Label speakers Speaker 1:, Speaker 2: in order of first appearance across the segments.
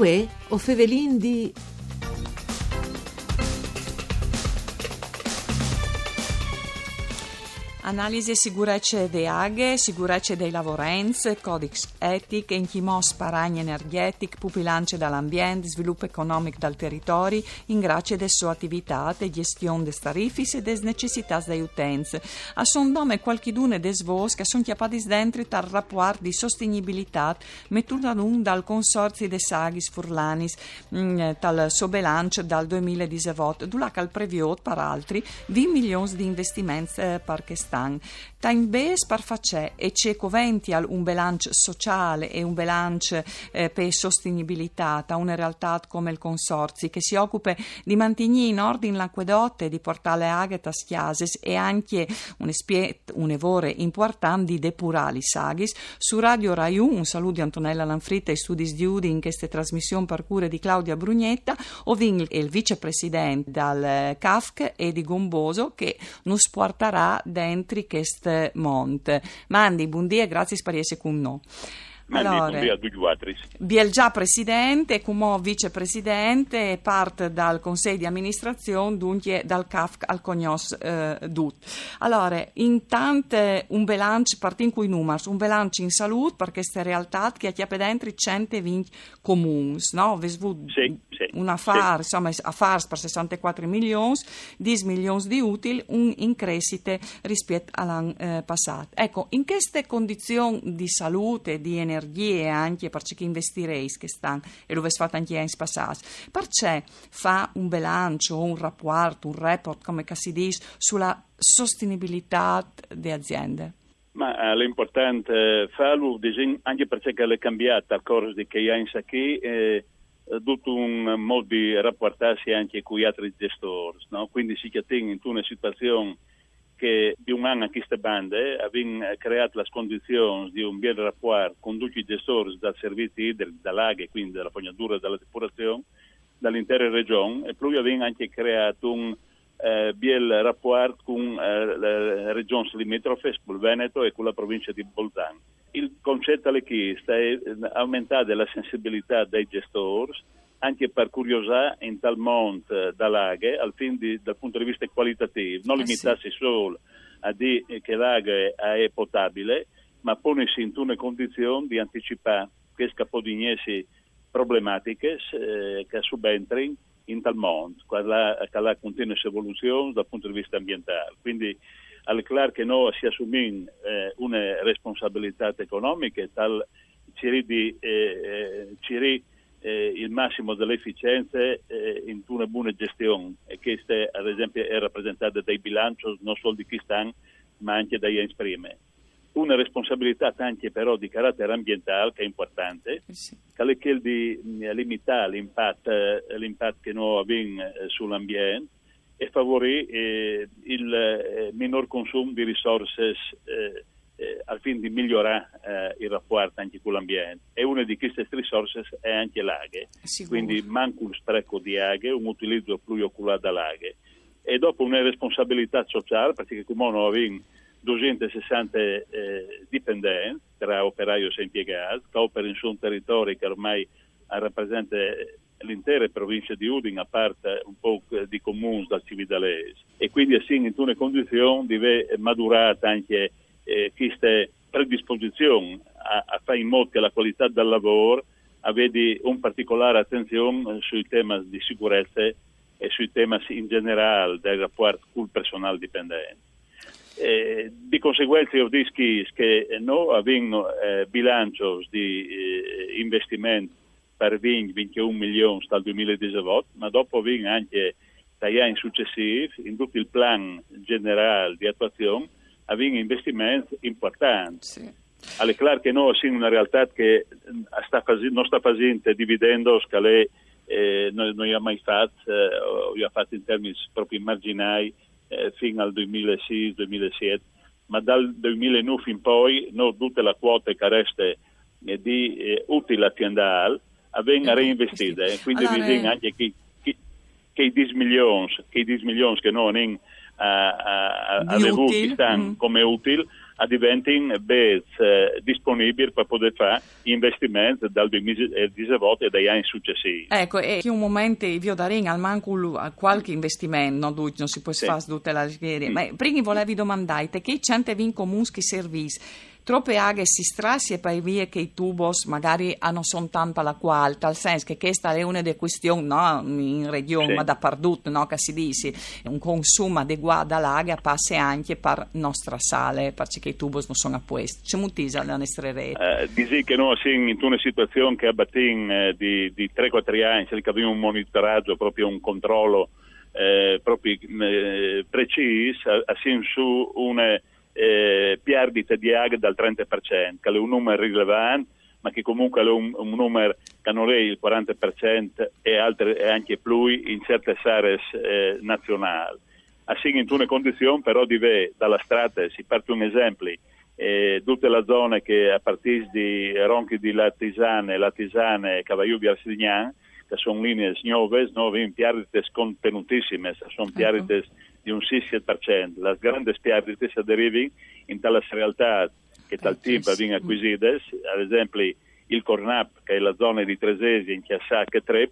Speaker 1: Uè, o Fevelin di
Speaker 2: Analisi sicurezza de aghe, sicurezza dei lavorenze, codex etic, enchimò sparagni energetic, pupilance dall'ambiente, sviluppo economico dal territorio, in grazie de sue attività, de gestione des tarifis e des necessità dei utenti. A son nome qualchidune des vos che sono chiappati dentro tal rapport di sostenibilità mettuto ad un dal consorzio de Sagis Furlanis, mh, tal sobelancio dal 2018, dulac al previot, per altri, 20 milioni di investimenti eh, per quest'anno. 当 bes par facè e c'è coventi al un bilancio sociale e un bilancio eh, per sostenibilità da una realtà come il Consorzi che si occupa di mantenere in ordine l'acquedotte di portare Agata Schiases e anche un, espiet, un evore importante di depurare i sagis su Radio Rai 1 un saluto di Antonella Lanfritta e studi di Udi in questa trasmissione per cure di Claudia Brugnetta. Ovin il vicepresidente dal CAFC e di Gomboso che non porterà dentro Tricest Mont. Mandi, buondì e grazie per essere con noi.
Speaker 3: Allora,
Speaker 2: Biel già presidente, come vicepresidente, parte dal consiglio di amministrazione, dunque dal CAF al Cognos eh, DUT. Allora, intanto un bilancio, parte in cui numeri, un bilancio in salute per questa realtà che ha dentro 120 comuni, no?
Speaker 3: Sì, sì.
Speaker 2: Un affare,
Speaker 3: sì.
Speaker 2: insomma, affari per 64 milioni, 10 milioni di utili, un in crescita rispetto all'anno eh, passato. Ecco, in queste condizioni di salute, di energia, energie anche perché investireis che stanno e lo fatto anche in passato perché fa un bilancio un rapporto un report come si dice sulla sostenibilità delle aziende
Speaker 3: ma eh, importante farlo anche perché è cambiata al corso di che anni qui eh, tutto un modo di rapportarsi anche con gli altri gestori no? quindi si tiene in una situazione che di un anno a queste bande abbiamo creato le condizioni di un bel rapporto con tutti i gestori del servizio idrico, dall'aghe, quindi della fognatura e della depurazione, dall'intera regione e poi abbiamo anche creato un eh, bel rapporto con eh, le regioni limitrofe, con il Veneto e con la provincia di Bolzano. Il concetto è che sta aumentare la sensibilità dei gestori anche per curiosità in tal mondo eh, da laghe, al fin di, dal punto di vista qualitativo, non eh limitarsi sì. solo a dire che l'aghe è potabile, ma ponersi in una condizione di anticipare che scapodignesi problematiche eh, che subentrino in tal mondo, che la continua evoluzione dal punto di vista ambientale. Quindi è chiaro che noi si assumiamo eh, una responsabilità economica tal ci di, eh, eh ci eh, il massimo delle efficienze eh, in una buona gestione e questa ad esempio è rappresentata dai bilanci non solo di chi sta ma anche dagli esprime. Una responsabilità anche però di carattere ambientale che è importante, eh sì. che è di limitare l'impatto, eh, l'impatto che noi abbiamo eh, sull'ambiente e favorire eh, il minor consumo di risorse eh, al fine di migliorare eh, il rapporto anche con l'ambiente. E una di queste risorse è anche l'aghe, quindi manca un spreco di aghe, un utilizzo più oculato dall'aghe. E dopo una responsabilità sociale, perché come noi abbiamo 260 eh, dipendenti tra operai e impiegati, che operano su un territorio che ormai rappresenta l'intera provincia di Udine, a parte un po' di comuni dal Cividalese. E quindi è in una condizione di maturare anche eh, queste predisposizioni a, a, fare in modo che la qualità del lavoro avvedi un particolare attenzione sui temi di sicurezza e sui temi in generale del rapporto con il personale dipendente. Eh, di conseguenza io dico che noi abbiamo eh, bilancio di eh, investimento per 20, 21 milioni dal 2018, ma dopo abbiamo anche dagli anni successivi in tutto il plan generale di attuazione aveva investimenti importanti. Sì. È chiaro che noi siamo una realtà che sta fasi, non sta facendo dividendo scale eh, non, non ha mai fatto, eh, ha fatto in termini proprio marginali eh, fino al 2006-2007, ma dal 2009 in poi noi tutte le quote che resta eh, di eh, utile aziendale vengono reinvestite, quindi allora, bisogna anche che, che, che i 10 milioni che, i 10 milioni che noi a, a, a mm. come utile, diventare base eh, disponibili per poter fare investimenti dal 2018 e dagli anni successivi.
Speaker 2: Ecco, e in un momento vi ho dato al manco qualche investimento, no? non si può sì. fare tutte le mm. ma prima volevi domandare che c'è in comune servizi troppe aghe si strassi e poi via che i tubos magari hanno soltanto la qual, tal senso che questa è una delle questioni no, in regione, sì. ma dappertutto, no, che si dice, un consumo adeguato all'aga passa anche per nostra sale, perché i tubos non sono a posto. C'è moltissimo la nostra rete.
Speaker 3: Uh, dici che noi siamo in una situazione che abbattin eh, di, di 3-4 anni, che abbiamo un monitoraggio, proprio un controllo eh, proprio eh, preciso, assieme su una eh, perdita di ag dal 30%, che è un numero rilevante, ma che comunque è un, un numero che non è il 40% e, altre, e anche più in certe aree eh, nazionali. Assim, in una condizione però di ve, dalla strada, si parte un esempio, eh, tutte le zone che a partire di Ronchi di Latisane, Latisane e Cavagliù Biarsignan, che sono linee nuove, nuove in perdite contenutissime, sono perdite ecco di un 6-7%. Le grandi perdite si derivano in tale realtà che tal tipo vengono acquisite, ad esempio il Cornap, che è la zona di Tresesi in Chiassà e Trep,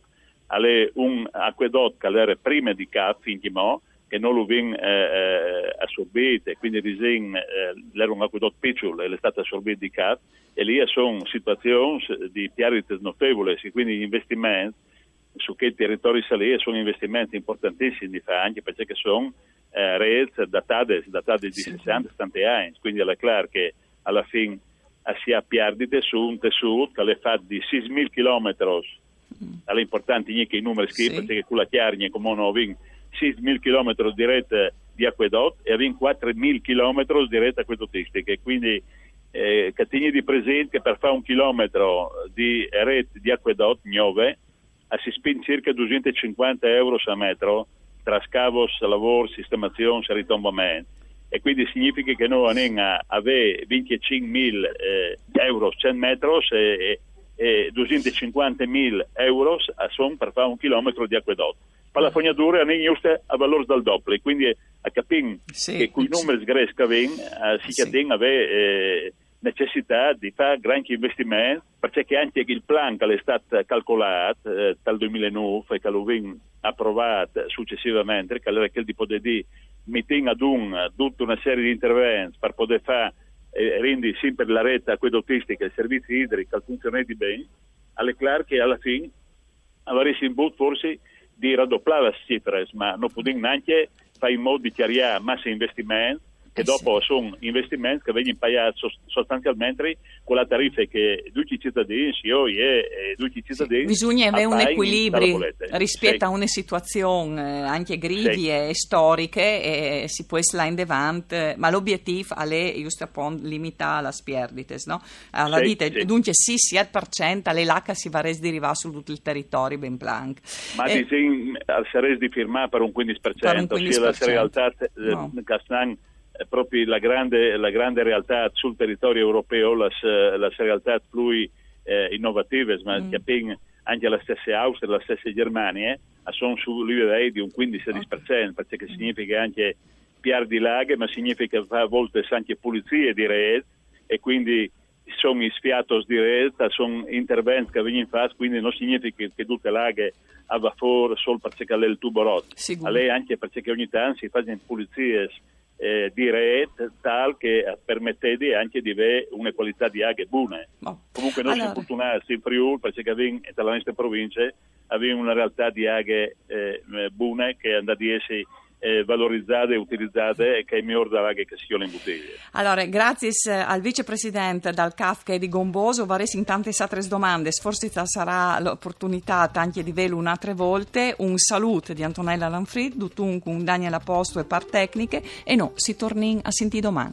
Speaker 3: ha un acquedotto che era prima di CAF in Timò, che non lo viene eh, eh, assorbito, quindi disin, eh, era un acquedotto piccolo e è stato assorbito di CAF, e lì sono situazioni di perdite notevoli, quindi gli investimenti su che territori salire sono investimenti importantissimi anche perché sono eh, reti datate, datate di sì. 60-70 anni, quindi è chiaro che alla fine si ha perdite su un tessuto che è fatto di 6.000 km, è importante che i numeri scrivono, sì. perché con la chiarnia come non 6.000 km di rete di acquedotto e 4.000 km di rete acquedottistica, quindi eh, cattigli di presente per fare un chilometro di rete di acquedotto nuove si spende circa 250 euro a metro tra scavos, lavoro, sistemazione e ritombamento. E quindi significa che noi abbiamo 25.000 eh, euro 100 metri e, e 250.000 euro sono per fare un chilometro di acquedotto. Per la fognatura abbiamo a valore del doppio, quindi a capire sì, che con i numeri sì. vengono eh, si sì. avere eh, necessità di fare grandi investimenti perché anche il plan che è stato calcolato eh, dal 2009 e che lo viene approvato successivamente, che era quel di poter ad un tutta una serie di interventi per poter fare eh, rendi sempre la rete acquedottistica e i servizi idrici che funzioni bene, è chiaro che alla fine avresti in forse di raddoppiare le cifre, ma non possiamo neanche fare in modo di chiarire massa investimenti che dopo sì. sono investimenti che vengono pagati sostanzialmente con la tariffa che tutti i cittadini, io e tutti i cittadini... Sì.
Speaker 2: Bisogna avere un equilibrio rispetto sì. a una situazione eh, anche griglie e storiche e si può essere in davanti, ma l'obiettivo è giusto limitare le perdite, no? Alla dite, dunque sì, 7% le lacca si va a derivare su tutto il territorio ben plank.
Speaker 3: Ma e... di saresti di firmare per un 15%, per un 15%. sia la realtà eh, no. Castan proprio la grande, la grande, realtà sul territorio europeo, le realtà più eh, innovative, ma mm. che anche la stessa Austria, la stessa Germania, eh, sono su livelli di un 15-16%, perché significa anche piar di laghe, ma significa a volte anche pulizie di rete e quindi sono sfiatos di rete, sono interventi che vengono fatti, quindi non significa che tutte le laghe a vapore solo perché è il tubo rotto, a lei anche perché ogni tanto si fanno pulizie eh, di rete tal che permettete anche di avere una qualità di acqua buona. No. Comunque noi allora. siamo fortunati in Friuli perché abbiamo, nella nostra provincia abbiamo una realtà di acque eh, buone che andrà di essere eh, valorizzate e utilizzate e che è migliore da che si in bottiglie.
Speaker 2: Allora, grazie al vicepresidente dal CAF di Gomboso, varesi in tante altre domande, forse sarà l'opportunità anche di velo un'altra volta. Un saluto di Antonella Lanfrid, con Daniel Aposto e Par Tecniche e no, si torni a sentire domani.